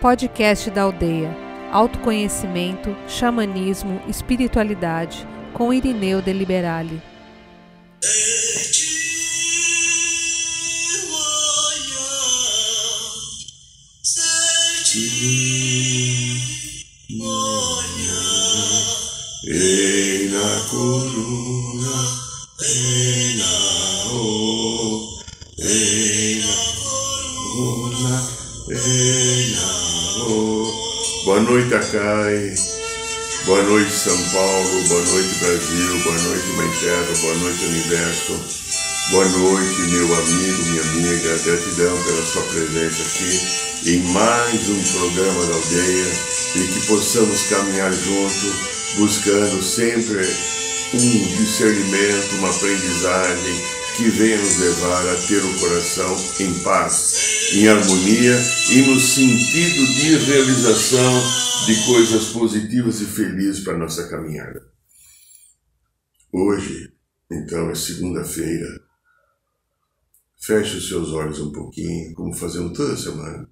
Podcast da Aldeia. Autoconhecimento, xamanismo, espiritualidade, com Irineu de Acai. Boa noite, São Paulo. Boa noite, Brasil. Boa noite, Mãe Terra. Boa noite, Universo. Boa noite, meu amigo, minha amiga. Gratidão pela sua presença aqui em mais um programa da aldeia e que possamos caminhar junto buscando sempre um discernimento, uma aprendizagem que venha nos levar a ter o coração em paz, em harmonia e no sentido de realização de coisas positivas e felizes para nossa caminhada. Hoje, então, é segunda-feira. Feche os seus olhos um pouquinho, como fazemos toda semana.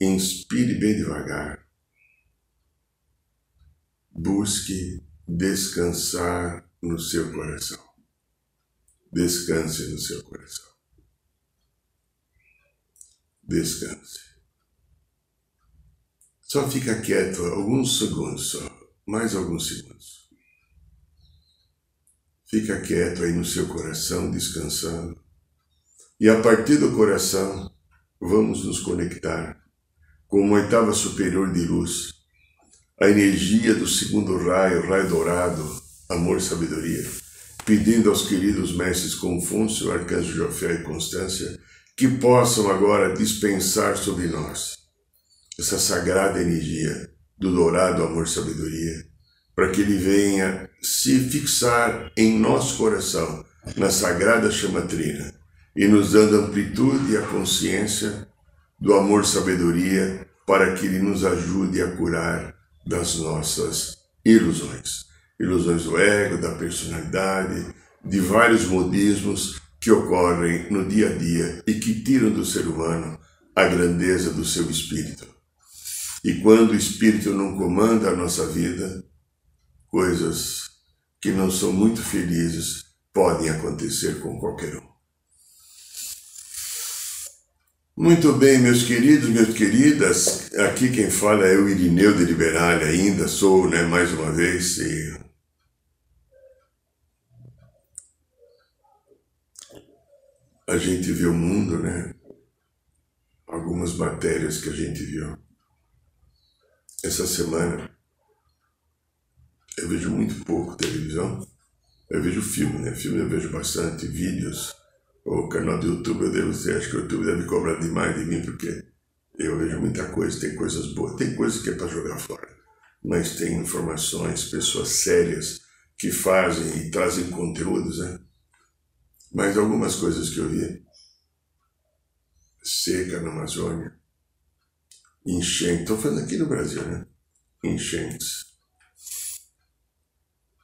Inspire bem devagar busque descansar no seu coração. Descanse no seu coração. Descanse. Só fica quieto alguns segundos só, mais alguns segundos. Fica quieto aí no seu coração, descansando. E a partir do coração, vamos nos conectar com uma oitava superior de luz a energia do segundo raio, raio dourado, amor e sabedoria, pedindo aos queridos mestres Confúcio, Arcanjo Jofé e Constância que possam agora dispensar sobre nós essa sagrada energia do dourado amor sabedoria, para que ele venha se fixar em nosso coração, na sagrada chamatrina, e nos dando amplitude e a consciência do amor sabedoria para que ele nos ajude a curar das nossas ilusões. Ilusões do ego, da personalidade, de vários modismos que ocorrem no dia a dia e que tiram do ser humano a grandeza do seu espírito. E quando o espírito não comanda a nossa vida, coisas que não são muito felizes podem acontecer com qualquer um. Muito bem, meus queridos, minhas queridas, aqui quem fala é o Irineu de Liberale, ainda sou, né, mais uma vez, e... a gente vê o mundo, né, algumas matérias que a gente viu. Essa semana, eu vejo muito pouco televisão, eu vejo filme, né, filme eu vejo bastante, vídeos, o canal do YouTube, eu devo dizer, acho que o YouTube deve cobrar demais de mim, porque eu vejo muita coisa, tem coisas boas, tem coisas que é para jogar fora, mas tem informações, pessoas sérias que fazem e trazem conteúdos, né? Mas algumas coisas que eu vi, seca na Amazônia, enchente, estou falando aqui no Brasil, né? Enchentes.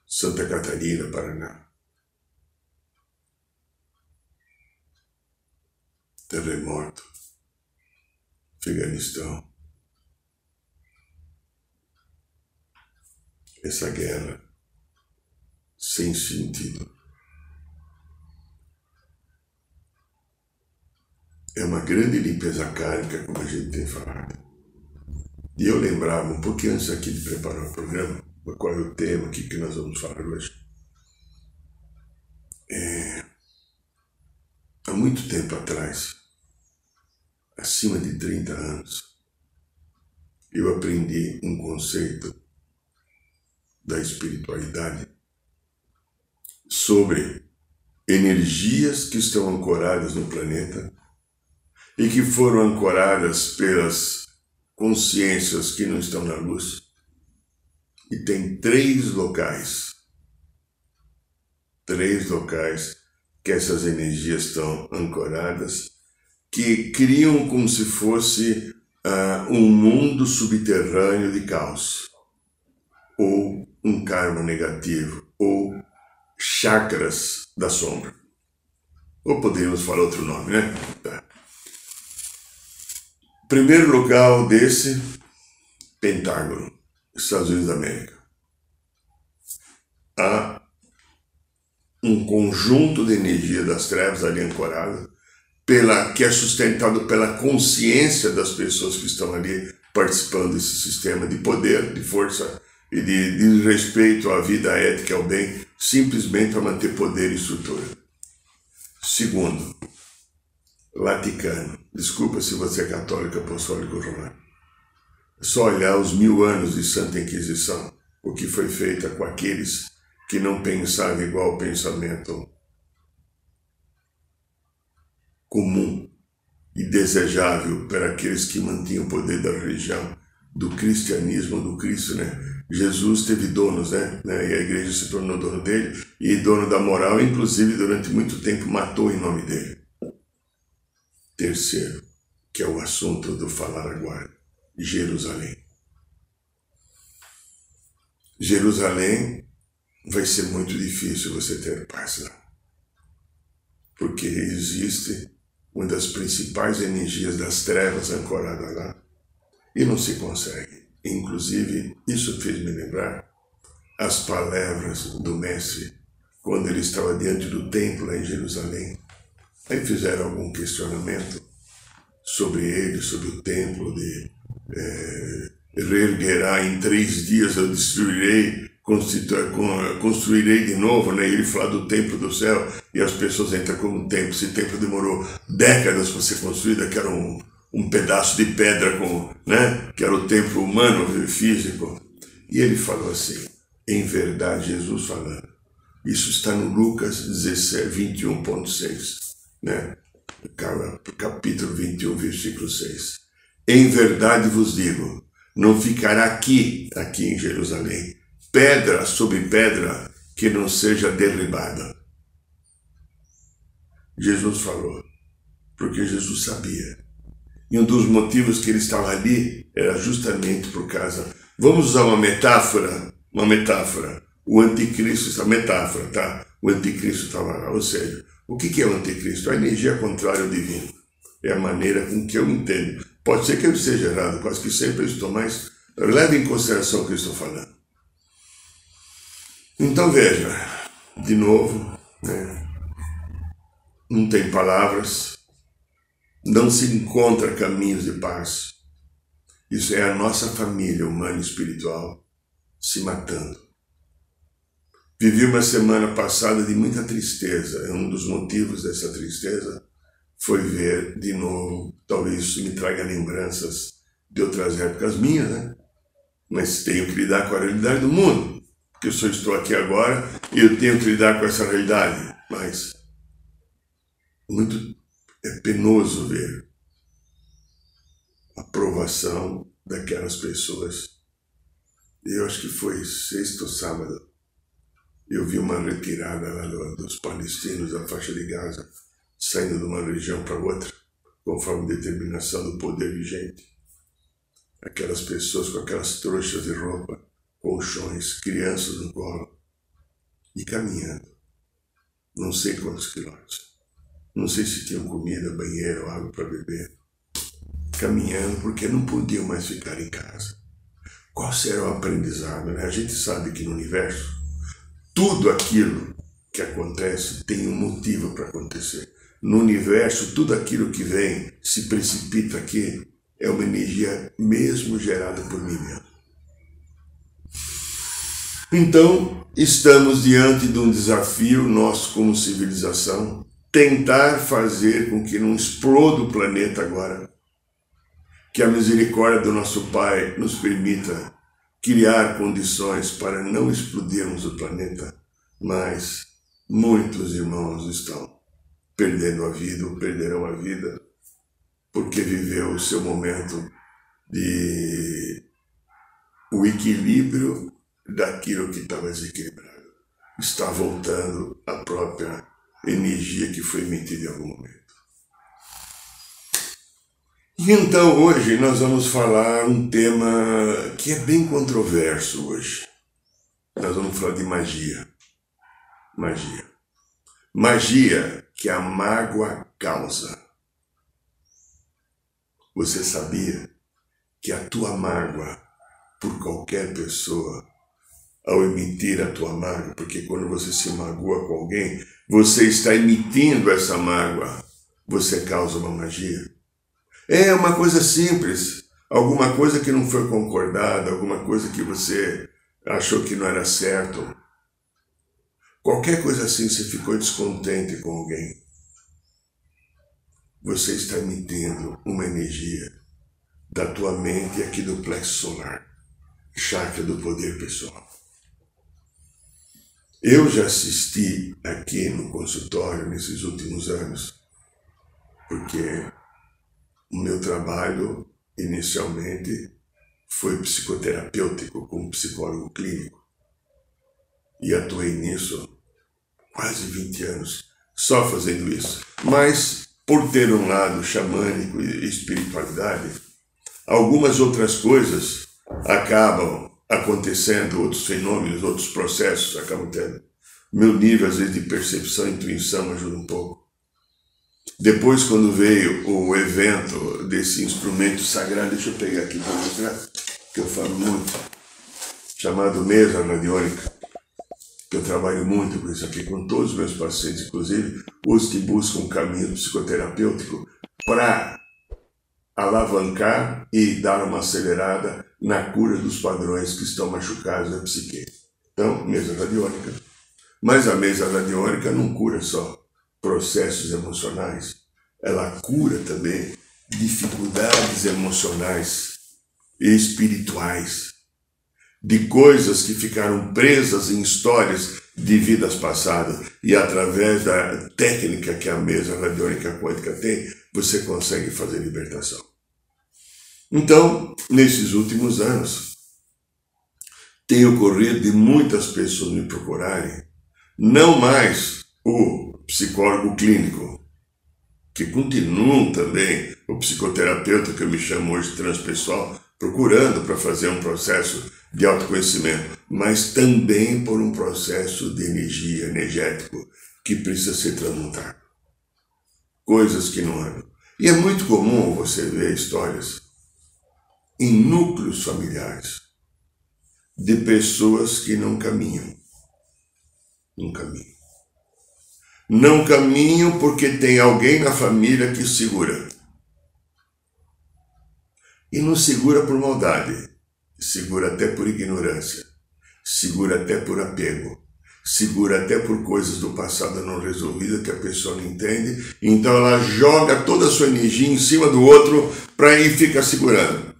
Santa Catarina, Paraná. terremoto, Afeganistão. Essa guerra sem sentido. É uma grande limpeza kármica, como a gente tem falado. E eu lembrava, um pouquinho antes aqui de preparar o programa, qual é o tema, que, que nós vamos falar hoje. É, há muito tempo atrás, acima de 30 anos, eu aprendi um conceito da espiritualidade sobre energias que estão ancoradas no planeta e que foram ancoradas pelas consciências que não estão na luz. E tem três locais, três locais que essas energias estão ancoradas que criam como se fosse uh, um mundo subterrâneo de caos, ou um karma negativo, ou chakras da sombra. Ou poderíamos falar outro nome, né? Tá. Primeiro local desse, Pentágono, Estados Unidos da América. Há um conjunto de energia das trevas ali ancorado, pela, que é sustentado pela consciência das pessoas que estão ali participando desse sistema de poder, de força e de, de respeito à vida ética e ao bem, simplesmente para manter poder e estrutura. Segundo, Vaticano. Desculpa se você é católico apostólico romano. É só olhar os mil anos de Santa Inquisição, o que foi feito com aqueles que não pensavam igual ao pensamento comum e desejável para aqueles que mantinham o poder da religião, do cristianismo, do Cristo, né? Jesus teve donos, né? E a igreja se tornou dono dele e dono da moral, inclusive durante muito tempo matou em nome dele. Terceiro, que é o assunto do falar agora, Jerusalém. Jerusalém vai ser muito difícil você ter paz lá. Porque existe uma das principais energias das trevas ancorada lá e não se consegue. Inclusive, isso fez me lembrar as palavras do Mestre quando ele estava diante do templo lá em Jerusalém. Aí fizeram algum questionamento sobre ele, sobre o templo de é, reerguerá em três dias, eu destruirei construirei de novo, né? Ele fala do templo do céu e as pessoas entram um templo. Esse templo demorou décadas para ser construído, que era um, um pedaço de pedra com, né? Que era o templo humano, físico. E ele falou assim, em verdade, Jesus falando. Isso está no Lucas 21.6, né? Capítulo 21, versículo 6. Em verdade vos digo, não ficará aqui, aqui em Jerusalém, pedra sobre pedra que não seja derribada. Jesus falou, porque Jesus sabia. E um dos motivos que ele estava ali era justamente por causa. Vamos usar uma metáfora, uma metáfora. O anticristo, essa metáfora, tá? O anticristo estava lá. Ou seja, o que é o anticristo? A energia contrária ao divino. É a maneira com que eu entendo. Pode ser que eu esteja errado, quase que sempre estou, mas leve em consideração o que eu estou falando. Então veja, de novo, né? não tem palavras, não se encontra caminhos de paz. Isso é a nossa família humana e espiritual se matando. Vivi uma semana passada de muita tristeza. Um dos motivos dessa tristeza foi ver de novo, talvez isso me traga lembranças de outras épocas minhas, né? Mas tenho que lidar com a realidade do mundo que eu só estou aqui agora e eu tenho que lidar com essa realidade. Mas muito é penoso ver a provação daquelas pessoas. Eu acho que foi sexto sábado. Eu vi uma retirada lá dos palestinos da faixa de Gaza, saindo de uma região para outra, conforme determinação do poder vigente. Aquelas pessoas com aquelas trouxas de roupa colchões, crianças no colo e caminhando. Não sei quantos quilômetros. Não sei se tinham comida, banheiro, água para beber. Caminhando porque não podiam mais ficar em casa. Qual será o aprendizado? Né? A gente sabe que no universo, tudo aquilo que acontece tem um motivo para acontecer. No universo, tudo aquilo que vem, se precipita aqui, é uma energia mesmo gerada por mim mesmo. Então, estamos diante de um desafio, nós como civilização, tentar fazer com que não exploda o planeta agora. Que a misericórdia do nosso Pai nos permita criar condições para não explodirmos o planeta, mas muitos irmãos estão perdendo a vida ou perderão a vida porque viveu o seu momento de o equilíbrio daquilo que estava desequilibrado. Está voltando a própria energia que foi emitida em algum momento. Então hoje nós vamos falar um tema que é bem controverso hoje. Nós vamos falar de magia. Magia. Magia que a mágoa causa. Você sabia que a tua mágoa por qualquer pessoa, ao emitir a tua mágoa, porque quando você se magoa com alguém, você está emitindo essa mágoa, você causa uma magia. É uma coisa simples, alguma coisa que não foi concordada, alguma coisa que você achou que não era certo. Qualquer coisa assim, você ficou descontente com alguém. Você está emitindo uma energia da tua mente aqui do plexo solar, chakra do poder pessoal. Eu já assisti aqui no consultório nesses últimos anos, porque o meu trabalho inicialmente foi psicoterapêutico como psicólogo clínico e atuei nisso quase 20 anos, só fazendo isso. Mas, por ter um lado xamânico e espiritualidade, algumas outras coisas acabam acontecendo, outros fenômenos, outros processos acabam tendo. Meu nível, às vezes, de percepção e intuição ajuda um pouco. Depois, quando veio o evento desse instrumento sagrado, deixa eu pegar aqui para mostrar, que eu falo muito, chamado mesa radiônica que eu trabalho muito com isso aqui, com todos os meus pacientes, inclusive os que buscam um caminho psicoterapêutico, para alavancar e dar uma acelerada na cura dos padrões que estão machucados na psique. Então, mesa radiônica. Mas a mesa radiônica não cura só processos emocionais, ela cura também dificuldades emocionais e espirituais de coisas que ficaram presas em histórias de vidas passadas e através da técnica que a mesa radiônica quântica tem, você consegue fazer libertação. Então, nesses últimos anos, tem ocorrido de muitas pessoas me procurarem, não mais o psicólogo clínico, que continuam também, o psicoterapeuta que eu me chamo hoje transpessoal, procurando para fazer um processo de autoconhecimento, mas também por um processo de energia, energético, que precisa ser transmutado. Coisas que não andam. E é muito comum você ver histórias em núcleos familiares de pessoas que não caminham. Não caminham. Não caminham porque tem alguém na família que segura. E não segura por maldade segura até por ignorância, segura até por apego, segura até por coisas do passado não resolvidas que a pessoa não entende, então ela joga toda a sua energia em cima do outro para ir ficar segurando.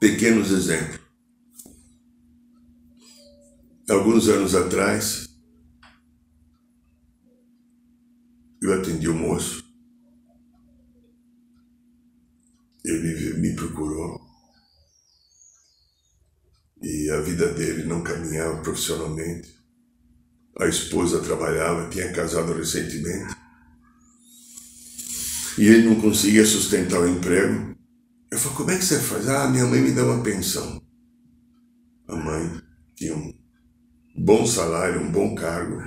Pequenos exemplos. Alguns anos atrás, eu atendi um moço, ele me procurou e a vida dele não caminhava profissionalmente. A esposa trabalhava, tinha casado recentemente. E ele não conseguia sustentar o emprego. Eu falei, como é que você faz? Ah, minha mãe me dá uma pensão. A mãe tinha um bom salário, um bom cargo.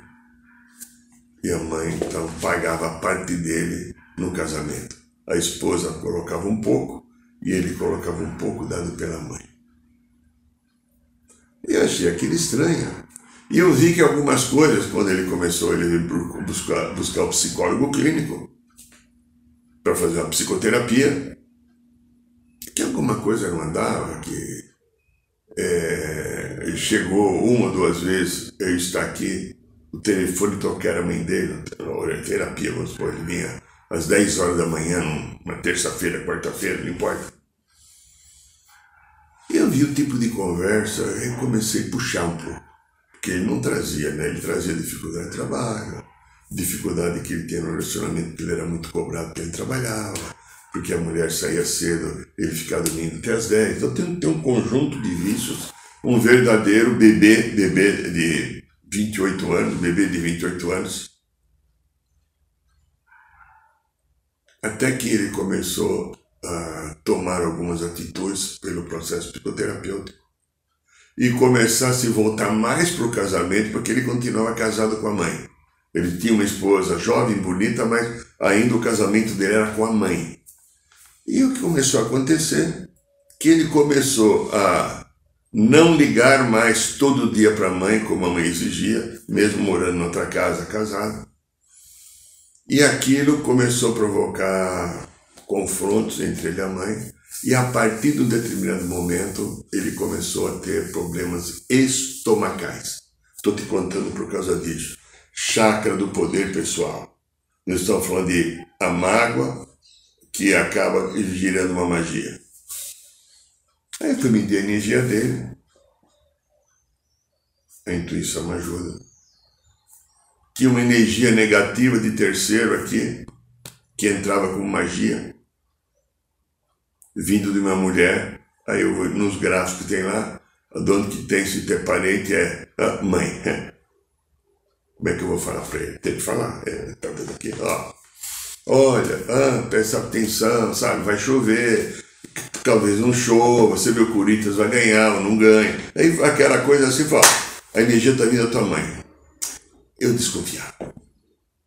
E a mãe, então, pagava parte dele no casamento. A esposa colocava um pouco e ele colocava um pouco dado pela mãe. E eu achei aquilo estranho. E eu vi que algumas coisas, quando ele começou, ele buscar, buscar o psicólogo clínico para fazer uma psicoterapia, que alguma coisa não andava, que é, chegou uma ou duas vezes, eu estar aqui, o telefone tocar a mãe dele, terapia, vamos supor, ele às 10 horas da manhã, uma terça-feira, quarta-feira, não importa. E eu vi o tipo de conversa e comecei a puxar um pouco. Porque ele não trazia, né? Ele trazia dificuldade de trabalho, dificuldade que ele tinha no relacionamento, porque ele era muito cobrado porque ele trabalhava, porque a mulher saía cedo, ele ficava dormindo até as 10. Então tem, tem um conjunto de vícios, um verdadeiro bebê, bebê de 28 anos, bebê de 28 anos. Até que ele começou a tomar algumas atitudes pelo processo psicoterapêutico e começar a se voltar mais para o casamento, porque ele continuava casado com a mãe. Ele tinha uma esposa jovem, bonita, mas ainda o casamento dele era com a mãe. E o que começou a acontecer? Que ele começou a não ligar mais todo dia para a mãe, como a mãe exigia, mesmo morando em outra casa, casado. E aquilo começou a provocar confrontos entre ele e a mãe, e a partir de um determinado momento ele começou a ter problemas estomacais. Estou te contando por causa disso. Chácara do poder pessoal. Nós estamos falando de a mágoa que acaba girando uma magia. Aí eu fui medir a energia dele. A intuição me ajuda. Tinha uma energia negativa de terceiro aqui, que entrava com magia, vindo de uma mulher. Aí eu nos gráficos que tem lá, a dona que tem se ter parente é a mãe. Como é que eu vou falar para ele? Tem que falar. É, tá vendo aqui? Ó. Olha, ah, presta atenção, sabe? Vai chover, talvez não chova, você vê o Corinthians vai ganhar ou não ganha. Aí aquela coisa assim, fala, a energia está vindo da tua mãe. Eu desconfiava.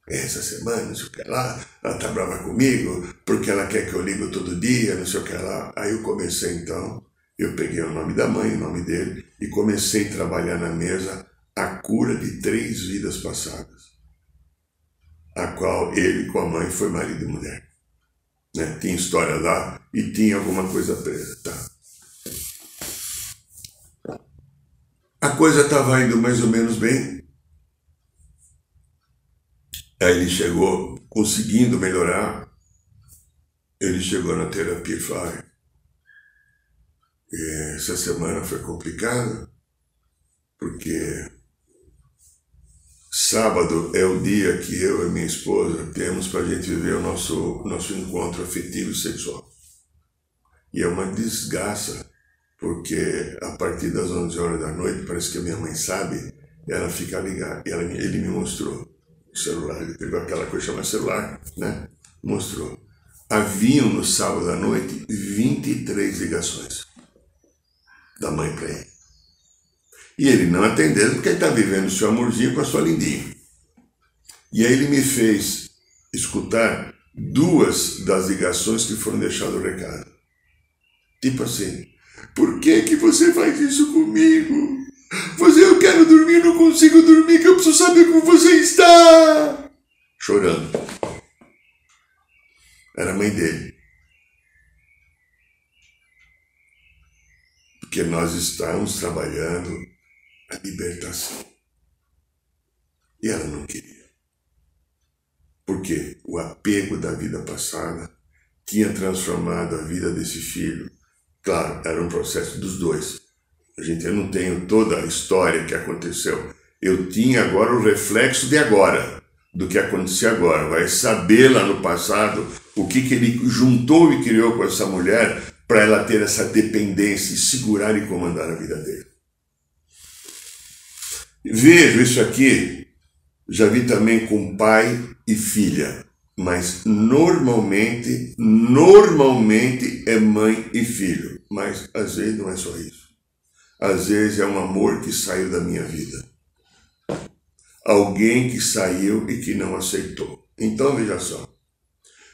Essa semana, não sei o que lá, ela tá brava comigo, porque ela quer que eu ligo todo dia, não sei o que lá. Aí eu comecei então, eu peguei o nome da mãe, o nome dele, e comecei a trabalhar na mesa a cura de três vidas passadas a qual ele com a mãe foi marido e mulher. Né? Tinha história lá e tinha alguma coisa presa. Tá. A coisa estava indo mais ou menos bem. Aí ele chegou, conseguindo melhorar, ele chegou na terapia e E essa semana foi complicada, porque Sábado é o dia que eu e minha esposa temos para a gente viver o nosso, nosso encontro afetivo e sexual. E é uma desgraça, porque a partir das 11 horas da noite, parece que a minha mãe sabe, ela fica ligada. Ela, ele me mostrou o celular, ele pegou aquela coisa chamada celular, né? Mostrou. Haviam no sábado à noite 23 ligações da mãe para ele. E ele não atendendo porque ele está vivendo o seu amorzinho com a sua lindinha. E aí ele me fez escutar duas das ligações que foram deixadas o recado. Tipo assim, por que que você faz isso comigo? Você, eu quero dormir, não consigo dormir, que eu preciso saber como você está. Chorando. Era a mãe dele. Porque nós estávamos trabalhando a libertação. E ela não queria. Porque o apego da vida passada tinha transformado a vida desse filho. Claro, era um processo dos dois. A gente, eu não tenho toda a história que aconteceu. Eu tinha agora o reflexo de agora, do que aconteceu agora. Vai saber lá no passado o que, que ele juntou e criou com essa mulher para ela ter essa dependência e segurar e comandar a vida dele. Vejo isso aqui, já vi também com pai e filha, mas normalmente, normalmente é mãe e filho, mas às vezes não é só isso. Às vezes é um amor que saiu da minha vida. Alguém que saiu e que não aceitou. Então veja só.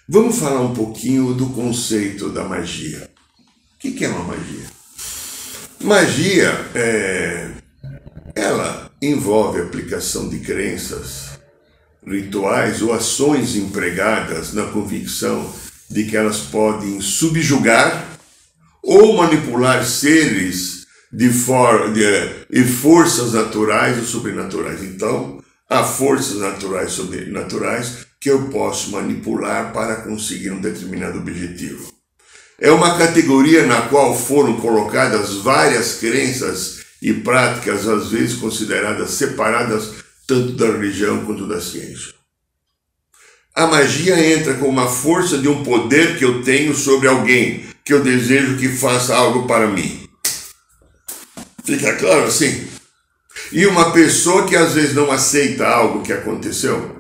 Vamos falar um pouquinho do conceito da magia. O que é uma magia? Magia é. Ela envolve aplicação de crenças, rituais ou ações empregadas na convicção de que elas podem subjugar ou manipular seres de, for, de e forças naturais ou sobrenaturais. Então, há forças naturais sobrenaturais que eu posso manipular para conseguir um determinado objetivo. É uma categoria na qual foram colocadas várias crenças e práticas às vezes consideradas separadas tanto da religião quanto da ciência. A magia entra com uma força de um poder que eu tenho sobre alguém que eu desejo que faça algo para mim. Fica claro assim? E uma pessoa que às vezes não aceita algo que aconteceu,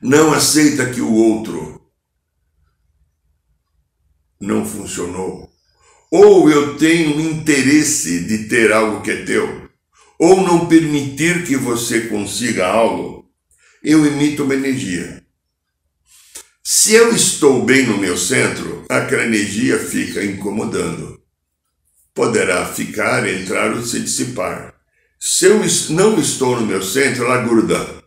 não aceita que o outro não funcionou, ou eu tenho interesse de ter algo que é teu, ou não permitir que você consiga algo, eu emito uma energia. Se eu estou bem no meu centro, aquela energia fica incomodando. Poderá ficar, entrar ou se dissipar. Se eu não estou no meu centro, ela gruda.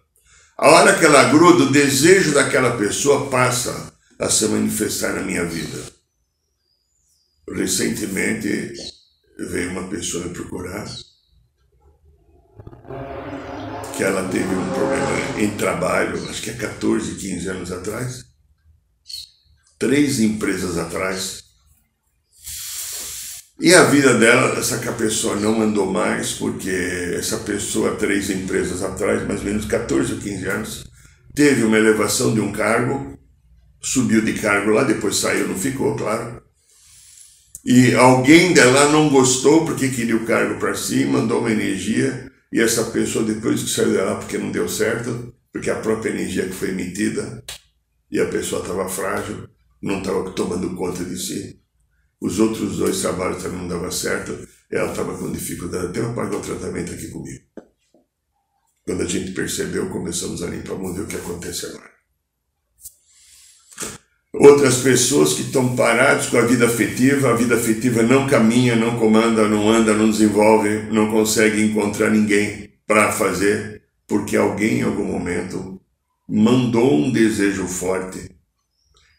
A hora que ela gruda, o desejo daquela pessoa passa a se manifestar na minha vida. Recentemente veio uma pessoa me procurar que ela teve um problema em trabalho, acho que é 14, 15 anos atrás, três empresas atrás. E a vida dela, essa pessoa não andou mais, porque essa pessoa, três empresas atrás, mais ou menos 14 ou 15 anos, teve uma elevação de um cargo, subiu de cargo lá, depois saiu, não ficou, claro. E alguém dela não gostou porque queria o cargo para si, mandou uma energia e essa pessoa, depois que saiu dela porque não deu certo, porque a própria energia que foi emitida e a pessoa estava frágil, não estava tomando conta de si. Os outros dois trabalhos também não davam certo, ela estava com dificuldade. Até eu pagar o tratamento aqui comigo. Quando a gente percebeu, começamos a limpar, vamos ver o que acontece agora. Outras pessoas que estão paradas com a vida afetiva, a vida afetiva não caminha, não comanda, não anda, não desenvolve, não consegue encontrar ninguém para fazer, porque alguém em algum momento mandou um desejo forte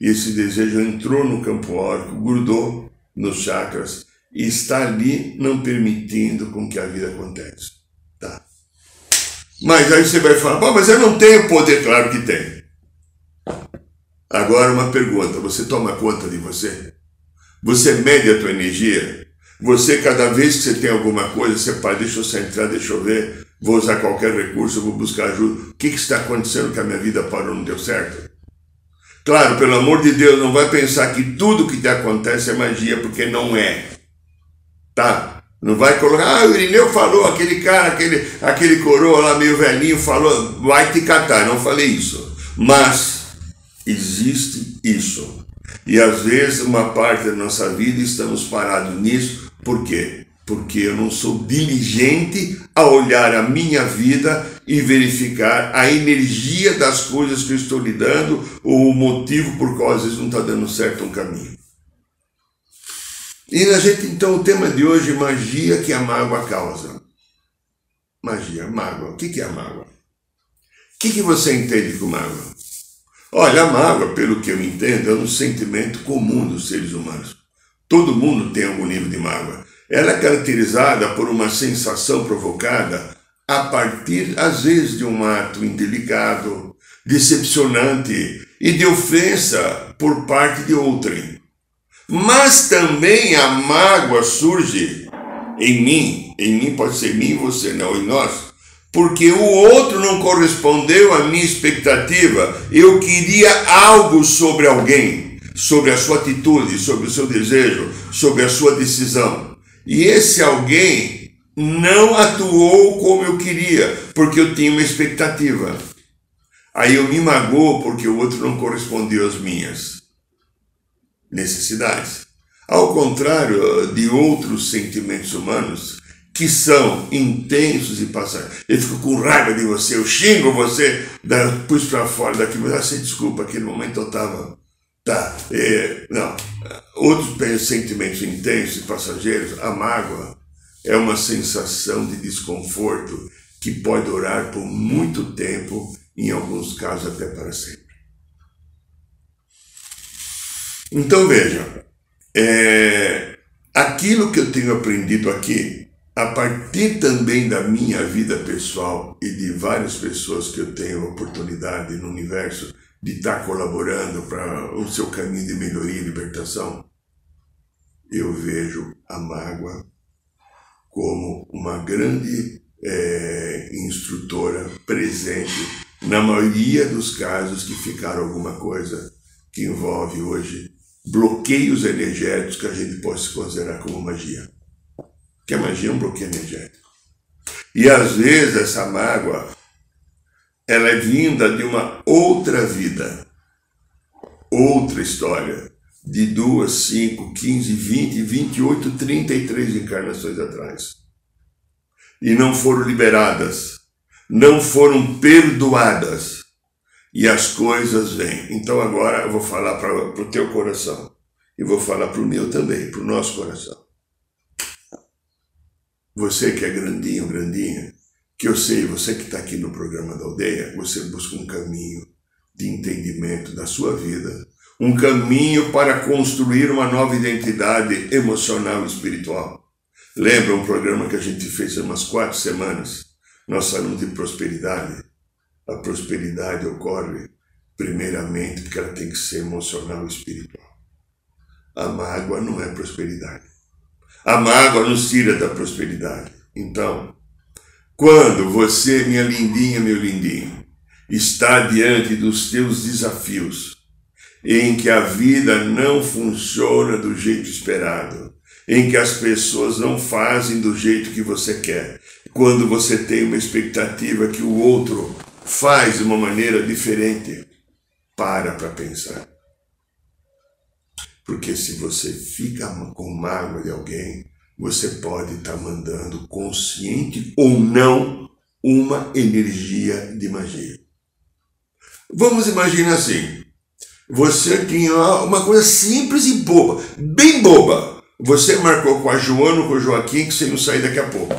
e esse desejo entrou no campo órbico, grudou nos chakras e está ali não permitindo com que a vida aconteça. Tá. Mas aí você vai falar, mas eu não tenho poder, claro que tem. Agora uma pergunta: você toma conta de você? Você mede a tua energia? Você, cada vez que você tem alguma coisa, você fala, deixa eu centrar, deixa eu ver, vou usar qualquer recurso, vou buscar ajuda. O que, que está acontecendo que a minha vida parou, não deu certo? Claro, pelo amor de Deus, não vai pensar que tudo que te acontece é magia, porque não é. Tá? Não vai colocar, ah, o Irineu falou, aquele cara, aquele, aquele coroa lá meio velhinho falou, vai te catar. Não falei isso. Mas Existe isso. E às vezes, uma parte da nossa vida estamos parados nisso, por quê? Porque eu não sou diligente a olhar a minha vida e verificar a energia das coisas que eu estou lidando ou o motivo por qual às vezes não está dando certo um caminho. E a gente, então, o tema de hoje, magia que a mágoa causa. Magia, mágoa. O que é a mágoa? O que, você entende com mágoa? Olha, a mágoa, pelo que eu entendo, é um sentimento comum dos seres humanos. Todo mundo tem algum nível de mágoa. Ela é caracterizada por uma sensação provocada a partir, às vezes, de um ato indelicado, decepcionante e de ofensa por parte de outrem. Mas também a mágoa surge em mim, em mim pode ser mim, você não, em nós, porque o outro não correspondeu à minha expectativa. Eu queria algo sobre alguém, sobre a sua atitude, sobre o seu desejo, sobre a sua decisão. E esse alguém não atuou como eu queria, porque eu tinha uma expectativa. Aí eu me magoo porque o outro não correspondeu às minhas necessidades. Ao contrário de outros sentimentos humanos, que são intensos e passageiros. Eu fico com raiva de você, eu xingo você, pus para fora daqui, mas assim, desculpa, aquele momento eu estava. Tá, é, não. Outros sentimentos intensos e passageiros, a mágoa é uma sensação de desconforto que pode durar por muito tempo, em alguns casos até para sempre. Então veja, é, aquilo que eu tenho aprendido aqui a partir também da minha vida pessoal e de várias pessoas que eu tenho oportunidade no universo de estar colaborando para o seu caminho de melhoria e libertação, eu vejo a mágoa como uma grande é, instrutora presente na maioria dos casos que ficaram alguma coisa que envolve hoje bloqueios energéticos que a gente pode considerar como magia que a magia é um bloqueio energético. E às vezes essa mágoa ela é vinda de uma outra vida, outra história, de duas, cinco, quinze, vinte, vinte e oito, trinta e três encarnações atrás. E não foram liberadas, não foram perdoadas. e as coisas vêm. Então agora eu vou falar para o teu coração e vou falar para o meu também, para o nosso coração. Você que é grandinho, grandinha, que eu sei, você que está aqui no programa da aldeia, você busca um caminho de entendimento da sua vida, um caminho para construir uma nova identidade emocional e espiritual. Lembra um programa que a gente fez há umas quatro semanas? Nós falamos de prosperidade. A prosperidade ocorre primeiramente porque ela tem que ser emocional e espiritual. A mágoa não é prosperidade. A mágoa nos tira da prosperidade. Então, quando você, minha lindinha, meu lindinho, está diante dos teus desafios, em que a vida não funciona do jeito esperado, em que as pessoas não fazem do jeito que você quer, quando você tem uma expectativa que o outro faz de uma maneira diferente, para para pensar. Porque se você fica com mágoa de alguém, você pode estar tá mandando, consciente ou não, uma energia de magia. Vamos imaginar assim: você tinha uma coisa simples e boba, bem boba. Você marcou com a Joana ou com o Joaquim que você não sair daqui a pouco.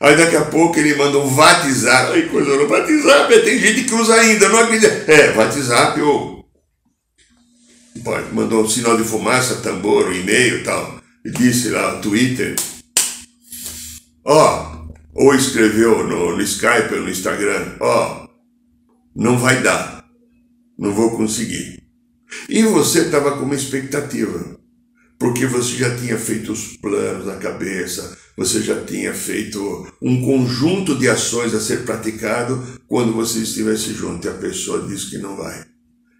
Aí daqui a pouco ele manda um WhatsApp. Ai, coisa no WhatsApp, tem gente que usa ainda, não acredita. É, WhatsApp ou mandou um sinal de fumaça, tambor, um e-mail e tal, e disse lá, Twitter, ó, oh, ou escreveu no, no Skype ou no Instagram, ó, oh, não vai dar, não vou conseguir. E você estava com uma expectativa, porque você já tinha feito os planos na cabeça, você já tinha feito um conjunto de ações a ser praticado quando você estivesse junto e a pessoa diz que não vai.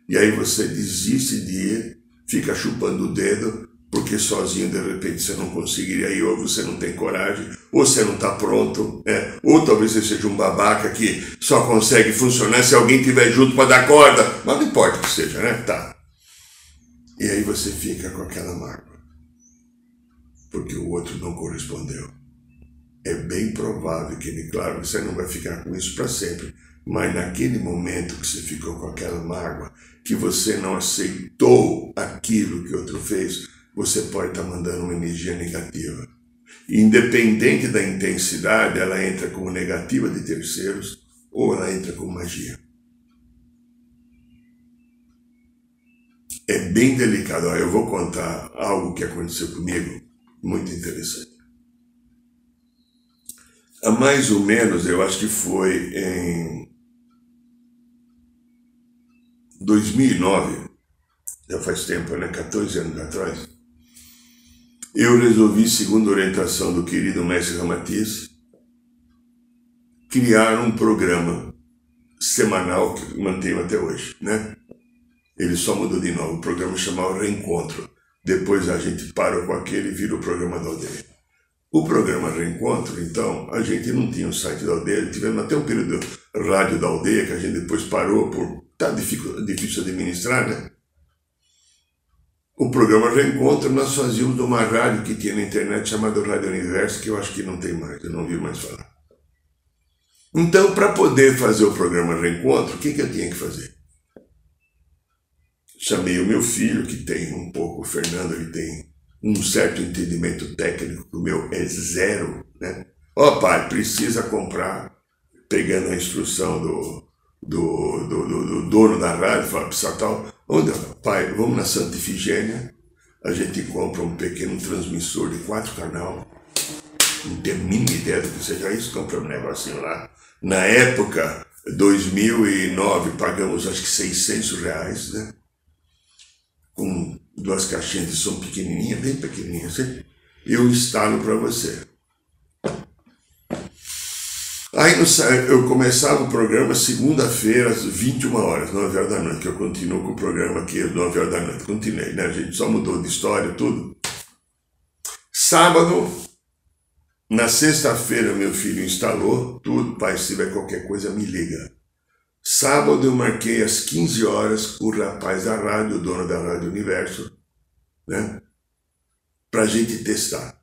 E aí você desiste de ir, fica chupando o dedo, porque sozinho de repente você não conseguiria ir, ou você não tem coragem, ou você não está pronto, é. ou talvez você seja um babaca que só consegue funcionar se alguém estiver junto para dar corda, mas não importa que seja, né? Tá. E aí você fica com aquela mágoa, porque o outro não correspondeu. É bem provável que, claro, você não vai ficar com isso para sempre, mas naquele momento que você ficou com aquela mágoa, que você não aceitou aquilo que outro fez, você pode estar mandando uma energia negativa. Independente da intensidade, ela entra como negativa de terceiros ou ela entra como magia. É bem delicado. Eu vou contar algo que aconteceu comigo, muito interessante. Há mais ou menos, eu acho que foi em 2009, já faz tempo, né? 14 anos atrás, eu resolvi, segundo a orientação do querido mestre Ramatiz, criar um programa semanal que mantenho até hoje, né? Ele só mudou de novo, o programa chamava Reencontro. Depois a gente parou com aquele e virou o programa da aldeia. O programa Reencontro, então, a gente não tinha o site da aldeia, tivemos até um período rádio da aldeia que a gente depois parou por Tá difícil, difícil administrar, né? O programa Reencontro nós fazíamos numa rádio que tinha na internet chamada Rádio Universo, que eu acho que não tem mais, eu não vi mais falar. Então, para poder fazer o programa Reencontro, o que, que eu tinha que fazer? Chamei o meu filho, que tem um pouco, o Fernando, ele tem um certo entendimento técnico, o meu é zero, né? Ó oh, pai, precisa comprar, pegando a instrução do, do, do, do, do dono da rádio, para tal, onde, pai, vamos na Santa Ifigênia, a gente compra um pequeno transmissor de quatro canal, não tenho a mínima ideia do que seja isso, compra um negocinho lá. Na época, 2009, pagamos acho que 600 reais, né? Com duas caixinhas de som pequenininha, bem pequenininha, assim. Eu instalo para você. Aí eu começava o programa segunda-feira, às 21 horas, 9 horas da noite, que eu continuo com o programa aqui às 9 horas da noite. Continuei, né? A gente só mudou de história, tudo. Sábado, na sexta-feira, meu filho instalou tudo. Pai, se tiver qualquer coisa, me liga. Sábado eu marquei às 15 horas o rapaz da rádio, o dono da Rádio Universo, né? Pra gente testar.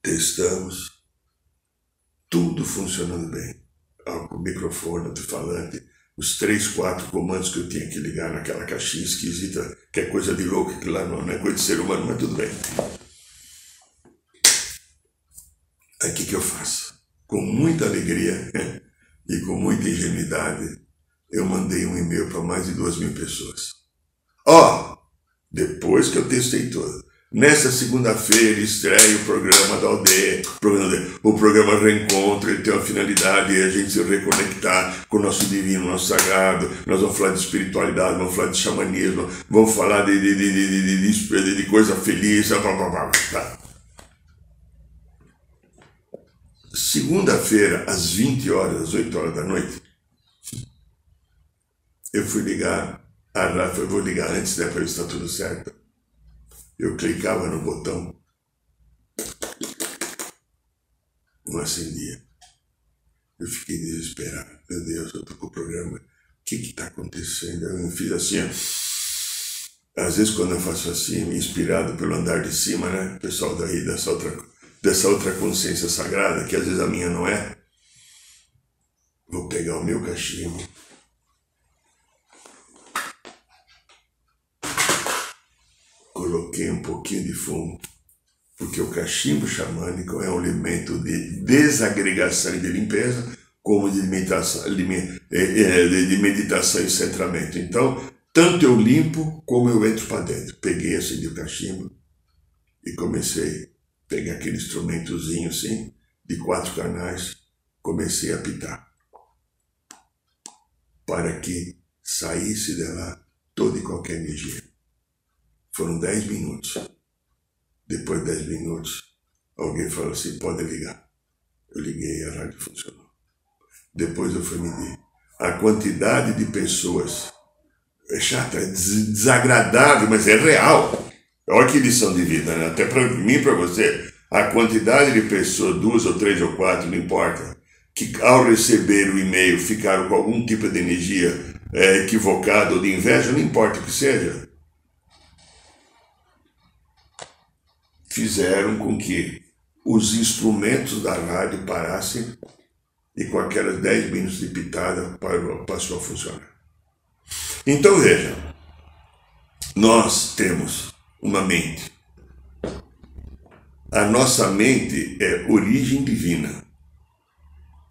Testamos tudo funcionando bem. o microfone, alto-falante, os três, quatro comandos que eu tinha que ligar naquela caixinha esquisita, que é coisa de louco, que lá não, não é coisa de ser humano, mas tudo bem. Aí o que, que eu faço? Com muita alegria e com muita ingenuidade, eu mandei um e-mail para mais de duas mil pessoas. Ó, oh, depois que eu testei tudo, Nessa segunda-feira estreia o programa da aldeia, o programa, Reencontro, ele tem uma finalidade de a gente se reconectar com o nosso divino, nosso sagrado. Nós vamos falar de espiritualidade, vamos falar de xamanismo, vamos falar de, de, de, de, de coisa feliz. Blá, blá, blá, tá. Segunda-feira, às 20 horas, às 8 horas da noite, eu fui ligar a Rafa, eu vou ligar antes, né, para ver se está tudo certo. Eu clicava no botão, não acendia. Eu fiquei desesperado. Meu Deus, eu estou com o programa. O que está acontecendo? Eu fiz assim, ó. Às vezes quando eu faço assim, inspirado pelo andar de cima, né? pessoal daí dessa outra, dessa outra consciência sagrada, que às vezes a minha não é. Vou pegar o meu cachimbo coloquei um pouquinho de fumo, porque o cachimbo xamânico é um elemento de desagregação e de limpeza, como de meditação, é, é, de meditação e centramento. Então, tanto eu limpo como eu entro para dentro. Peguei, acendi o cachimbo e comecei pegar aquele instrumentozinho assim, de quatro canais, comecei a apitar. Para que saísse dela toda e qualquer energia. Foram dez minutos. Depois de dez minutos, alguém falou assim, pode ligar. Eu liguei e a rádio funcionou. Depois eu fui medir. A quantidade de pessoas é chata, é desagradável, mas é real. Olha que lição de vida, né? Até para mim e para você. A quantidade de pessoas, duas ou três ou quatro, não importa, que ao receber o e-mail ficaram com algum tipo de energia é, equivocada ou de inveja, não importa o que seja. Fizeram com que os instrumentos da rádio parassem e com aquelas 10 minutos de pitada passou a funcionar. Então veja, nós temos uma mente. A nossa mente é origem divina,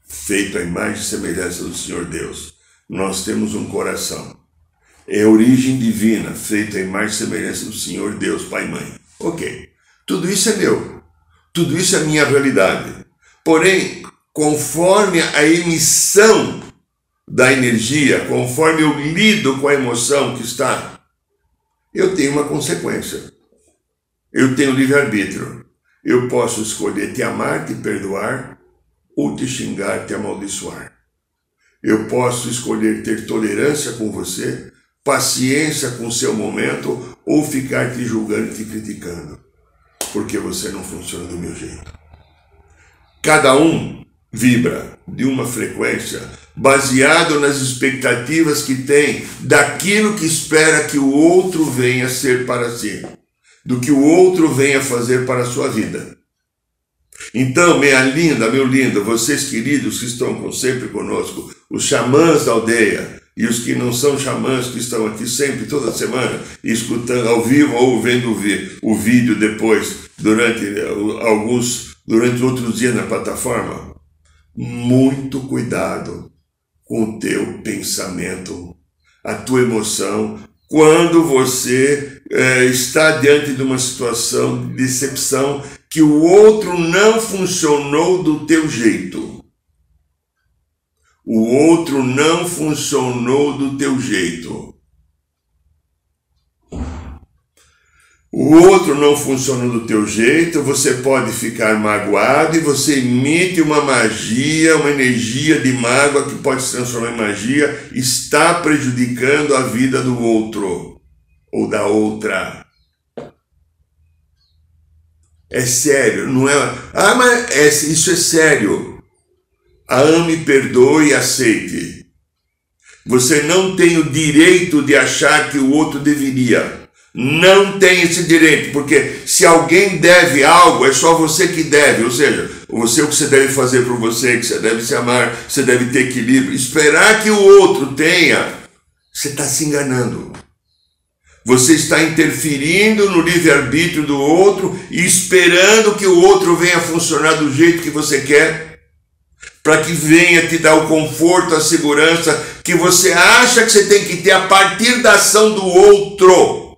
feito à imagem e semelhança do Senhor Deus. Nós temos um coração. É origem divina, feito à imagem e semelhança do Senhor Deus, Pai e Mãe. Ok. Tudo isso é meu. Tudo isso é minha realidade. Porém, conforme a emissão da energia, conforme eu lido com a emoção que está, eu tenho uma consequência. Eu tenho livre-arbítrio. Eu posso escolher te amar, te perdoar, ou te xingar, te amaldiçoar. Eu posso escolher ter tolerância com você, paciência com o seu momento, ou ficar te julgando e te criticando porque você não funciona do meu jeito. Cada um vibra de uma frequência baseado nas expectativas que tem daquilo que espera que o outro venha ser para si, do que o outro venha fazer para a sua vida. Então, minha linda, meu lindo, vocês queridos que estão sempre conosco, os xamãs da aldeia, e os que não são xamãs, que estão aqui sempre, toda semana, escutando ao vivo ou vendo o vídeo depois, durante alguns, durante outros dias na plataforma, muito cuidado com o teu pensamento, a tua emoção, quando você é, está diante de uma situação de decepção que o outro não funcionou do teu jeito o outro não funcionou do teu jeito. O outro não funcionou do teu jeito, você pode ficar magoado e você emite uma magia, uma energia de mágoa que pode se transformar em magia, está prejudicando a vida do outro ou da outra. É sério, não é? Ah, mas é, isso é sério. Ame, perdoe e aceite. Você não tem o direito de achar que o outro deveria. Não tem esse direito, porque se alguém deve algo, é só você que deve. Ou seja, você o que você deve fazer por você, que você deve se amar, você deve ter equilíbrio. Esperar que o outro tenha, você está se enganando. Você está interferindo no livre-arbítrio do outro e esperando que o outro venha funcionar do jeito que você quer, para que venha te dar o conforto, a segurança que você acha que você tem que ter a partir da ação do outro.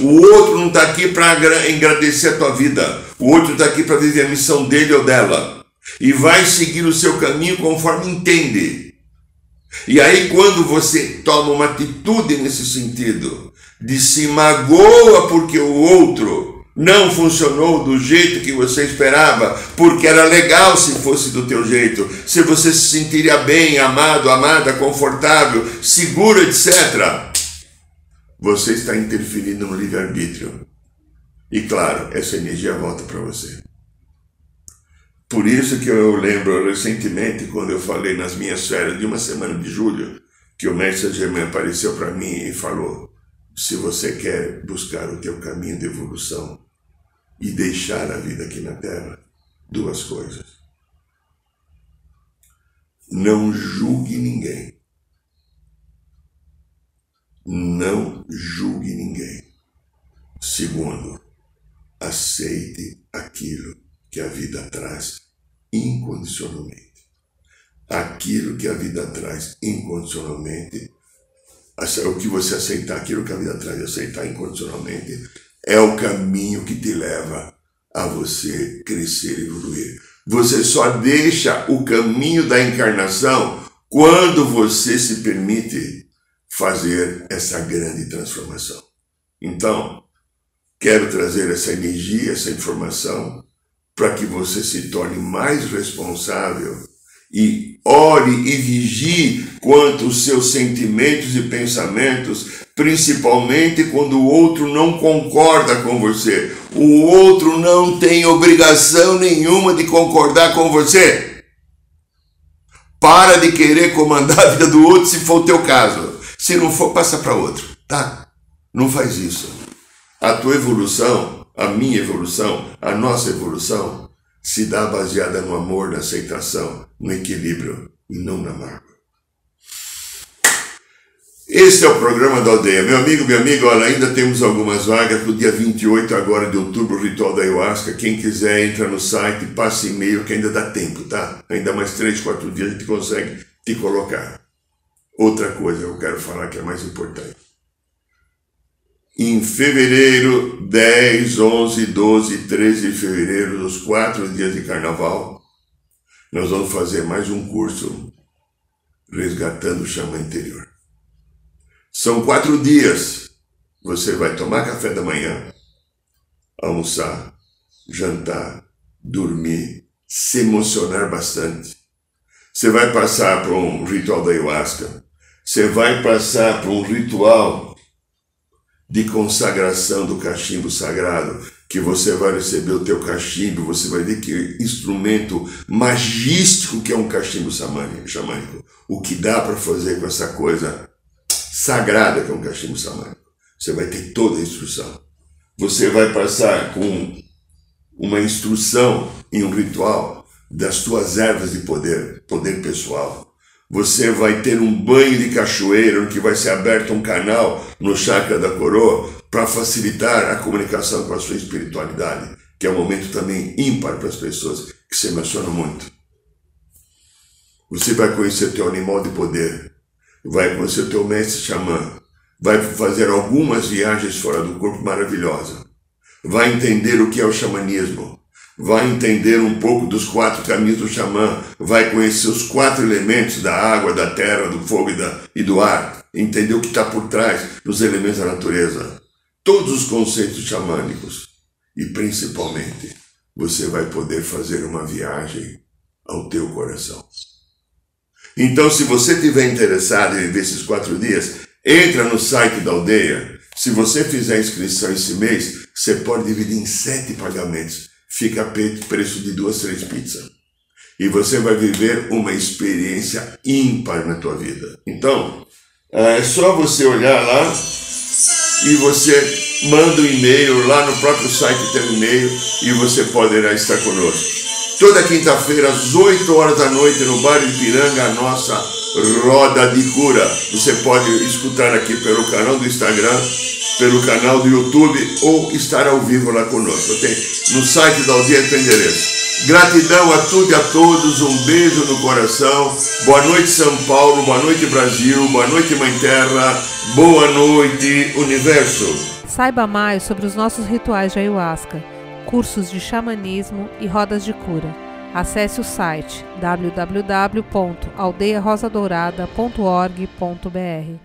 O outro não está aqui para agradecer a tua vida. O outro está aqui para viver a missão dele ou dela. E vai seguir o seu caminho conforme entende. E aí, quando você toma uma atitude nesse sentido, de se magoa porque o outro não funcionou do jeito que você esperava, porque era legal se fosse do teu jeito, se você se sentiria bem, amado, amada, confortável, seguro, etc você está interferindo no livre-arbítrio. E claro, essa energia volta para você. Por isso que eu lembro recentemente, quando eu falei nas minhas férias de uma semana de julho, que o mestre Germain apareceu para mim e falou: se você quer buscar o teu caminho de evolução e deixar a vida aqui na Terra, duas coisas. Não julgue ninguém não julgue ninguém. Segundo, aceite aquilo que a vida traz incondicionalmente. Aquilo que a vida traz incondicionalmente, o que você aceitar, aquilo que a vida traz aceitar incondicionalmente, é o caminho que te leva a você crescer e evoluir. Você só deixa o caminho da encarnação quando você se permite fazer essa grande transformação. Então, quero trazer essa energia, essa informação, para que você se torne mais responsável e ore e vigie quanto os seus sentimentos e pensamentos, principalmente quando o outro não concorda com você. O outro não tem obrigação nenhuma de concordar com você. Para de querer comandar a vida do outro se for o teu caso. Se não for, passa para outro, tá? Não faz isso. A tua evolução, a minha evolução, a nossa evolução se dá baseada no amor, na aceitação, no equilíbrio e não na mágoa. Este é o programa da aldeia. Meu amigo, minha amiga, olha, ainda temos algumas vagas para o dia 28 agora de outubro, o ritual da ayahuasca. Quem quiser, entra no site, passa e-mail que ainda dá tempo, tá? Ainda mais 3, 4 dias a gente consegue te colocar. Outra coisa eu quero falar que é mais importante. Em fevereiro, 10, 11, 12 e 13 de fevereiro, nos quatro dias de carnaval, nós vamos fazer mais um curso resgatando o chama interior. São quatro dias. Você vai tomar café da manhã, almoçar, jantar, dormir, se emocionar bastante. Você vai passar por um ritual da ayahuasca, você vai passar por um ritual de consagração do cachimbo sagrado, que você vai receber o teu cachimbo, você vai ver que instrumento magístico que é um cachimbo xamânico, o que dá para fazer com essa coisa sagrada que é um cachimbo xamânico. Você vai ter toda a instrução. Você vai passar com uma instrução em um ritual das tuas ervas de poder, poder pessoal você vai ter um banho de cachoeira, que vai ser aberto um canal no chakra da coroa para facilitar a comunicação com a sua espiritualidade, que é um momento também ímpar para as pessoas que se emocionam muito. Você vai conhecer teu animal de poder, vai conhecer teu mestre xamã, vai fazer algumas viagens fora do corpo maravilhosa, vai entender o que é o xamanismo, vai entender um pouco dos quatro caminhos do xamã, vai conhecer os quatro elementos da água, da terra, do fogo e, da, e do ar, entender o que está por trás dos elementos da natureza, todos os conceitos xamânicos. E principalmente você vai poder fazer uma viagem ao teu coração. Então, se você estiver interessado em viver esses quatro dias, entra no site da aldeia. Se você fizer inscrição esse mês, você pode dividir em sete pagamentos fica preço de duas, três pizzas. E você vai viver uma experiência ímpar na tua vida. Então, é só você olhar lá e você manda um e-mail, lá no próprio site tem um e-mail e você poderá estar conosco. Toda quinta-feira, às 8 horas da noite, no bairro de Piranga, a nossa Roda de Cura. Você pode escutar aqui pelo canal do Instagram, pelo canal do YouTube ou estar ao vivo lá conosco. Tem no site da Aldeia tem endereço. Gratidão a tudo e a todos, um beijo no coração. Boa noite, São Paulo, boa noite, Brasil, boa noite, Mãe Terra, boa noite, Universo. Saiba mais sobre os nossos rituais de ayahuasca, cursos de xamanismo e rodas de cura. Acesse o site www.aldeiarosadourada.org.br.